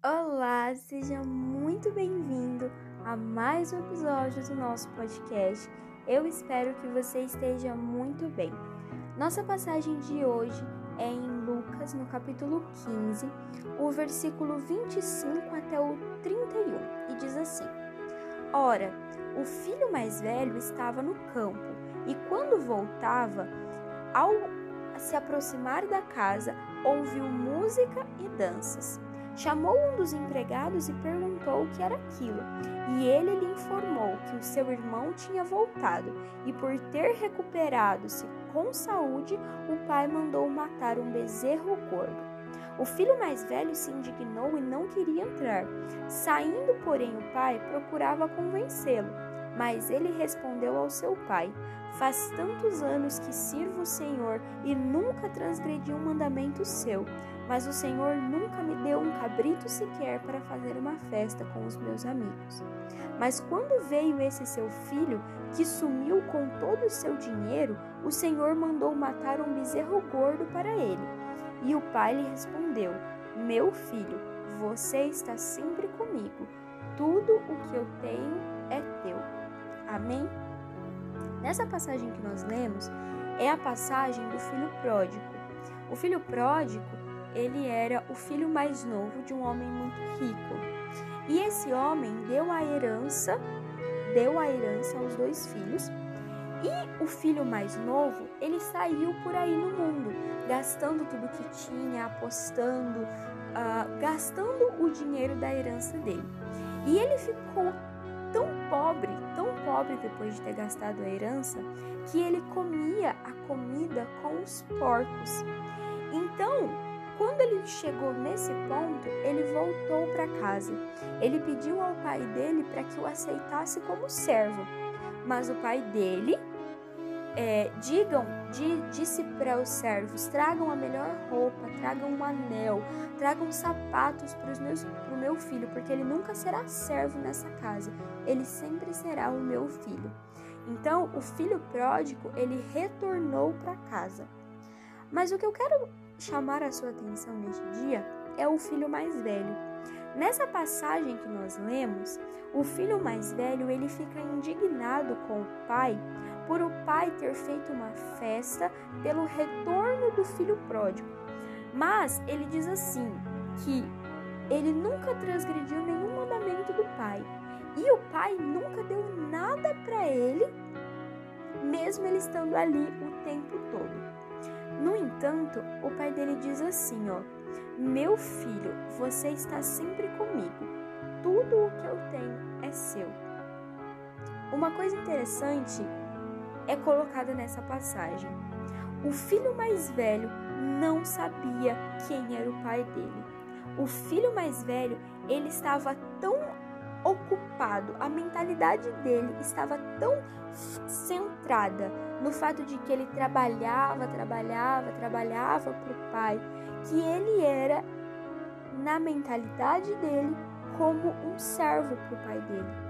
Olá, seja muito bem-vindo a mais um episódio do nosso podcast. Eu espero que você esteja muito bem. Nossa passagem de hoje é em Lucas, no capítulo 15, o versículo 25 até o 31, e diz assim: Ora, o filho mais velho estava no campo, e quando voltava, ao se aproximar da casa, ouviu música e danças. Chamou um dos empregados e perguntou o que era aquilo. E ele lhe informou que o seu irmão tinha voltado e, por ter recuperado-se com saúde, o pai mandou matar um bezerro gordo. O filho mais velho se indignou e não queria entrar. Saindo, porém, o pai procurava convencê-lo. Mas ele respondeu ao seu pai: Faz tantos anos que sirvo o Senhor e nunca transgredi um mandamento seu. Mas o Senhor nunca me deu um cabrito sequer para fazer uma festa com os meus amigos. Mas quando veio esse seu filho, que sumiu com todo o seu dinheiro, o Senhor mandou matar um bezerro gordo para ele. E o pai lhe respondeu: Meu filho, você está sempre comigo. Tudo o que eu tenho é teu. Amém? Nessa passagem que nós lemos, é a passagem do filho pródigo. O filho pródigo, ele era o filho mais novo de um homem muito rico. E esse homem deu a herança, deu a herança aos dois filhos. E o filho mais novo, ele saiu por aí no mundo, gastando tudo que tinha, apostando, uh, gastando o dinheiro da herança dele. E ele ficou pobre, tão pobre depois de ter gastado a herança, que ele comia a comida com os porcos. Então, quando ele chegou nesse ponto, ele voltou para casa. Ele pediu ao pai dele para que o aceitasse como servo, mas o pai dele é, digam, di, disse para os servos: tragam a melhor roupa, tragam um anel, tragam sapatos para o meu filho, porque ele nunca será servo nessa casa, ele sempre será o meu filho. Então, o filho pródigo, ele retornou para casa. Mas o que eu quero chamar a sua atenção neste dia é o filho mais velho. Nessa passagem que nós lemos, o filho mais velho ele fica indignado com o pai por o pai ter feito uma festa pelo retorno do filho pródigo. Mas ele diz assim que ele nunca transgrediu nenhum mandamento do pai e o pai nunca deu nada para ele, mesmo ele estando ali o tempo todo. No entanto, o pai dele diz assim, ó: "Meu filho, você está sempre comigo. Tudo o que eu tenho é seu." Uma coisa interessante é colocada nessa passagem. O filho mais velho não sabia quem era o pai dele. O filho mais velho, ele estava tão ocupado, a mentalidade dele estava tão centrada no fato de que ele trabalhava, trabalhava, trabalhava para o pai, que ele era, na mentalidade dele, como um servo para o pai dele.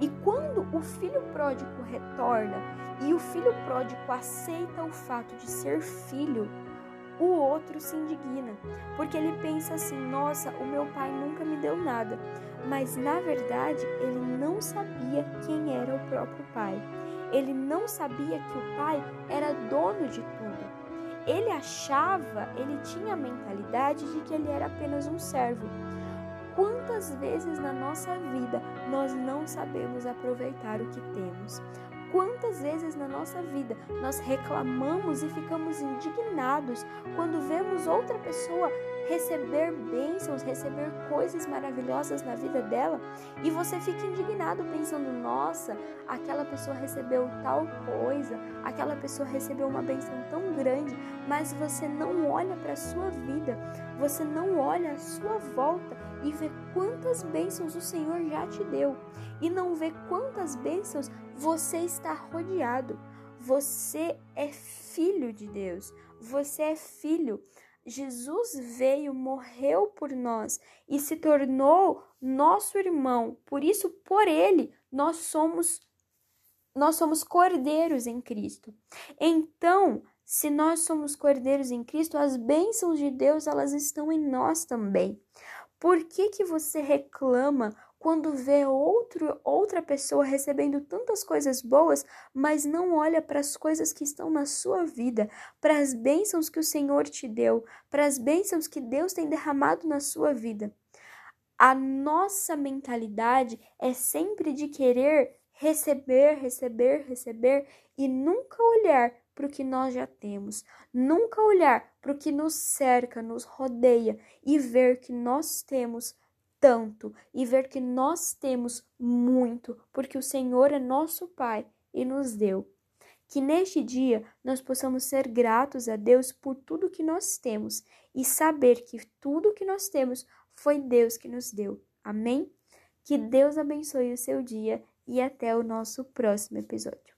E quando o filho pródigo retorna e o filho pródigo aceita o fato de ser filho, o outro se indigna, porque ele pensa assim: nossa, o meu pai nunca me deu nada. Mas na verdade, ele não sabia quem era o próprio pai. Ele não sabia que o pai era dono de tudo. Ele achava, ele tinha a mentalidade de que ele era apenas um servo. Quantas vezes na nossa vida nós não sabemos aproveitar o que temos? Quantas vezes na nossa vida nós reclamamos e ficamos indignados quando vemos outra pessoa receber bênçãos, receber coisas maravilhosas na vida dela e você fica indignado pensando: nossa, aquela pessoa recebeu tal coisa, aquela pessoa recebeu uma bênção tão grande, mas você não olha para a sua vida, você não olha à sua volta e vê quantas bênçãos o Senhor já te deu e não vê quantas bênçãos você está rodeado. Você é filho de Deus. Você é filho. Jesus veio, morreu por nós e se tornou nosso irmão. Por isso, por ele, nós somos nós somos cordeiros em Cristo. Então, se nós somos cordeiros em Cristo, as bênçãos de Deus, elas estão em nós também. Por que, que você reclama quando vê outro, outra pessoa recebendo tantas coisas boas, mas não olha para as coisas que estão na sua vida, para as bênçãos que o Senhor te deu, para as bênçãos que Deus tem derramado na sua vida? A nossa mentalidade é sempre de querer receber, receber, receber e nunca olhar para o que nós já temos, nunca olhar para o que nos cerca, nos rodeia e ver que nós temos tanto e ver que nós temos muito, porque o Senhor é nosso Pai e nos deu. Que neste dia nós possamos ser gratos a Deus por tudo que nós temos e saber que tudo que nós temos foi Deus que nos deu. Amém? Que Deus abençoe o seu dia e até o nosso próximo episódio.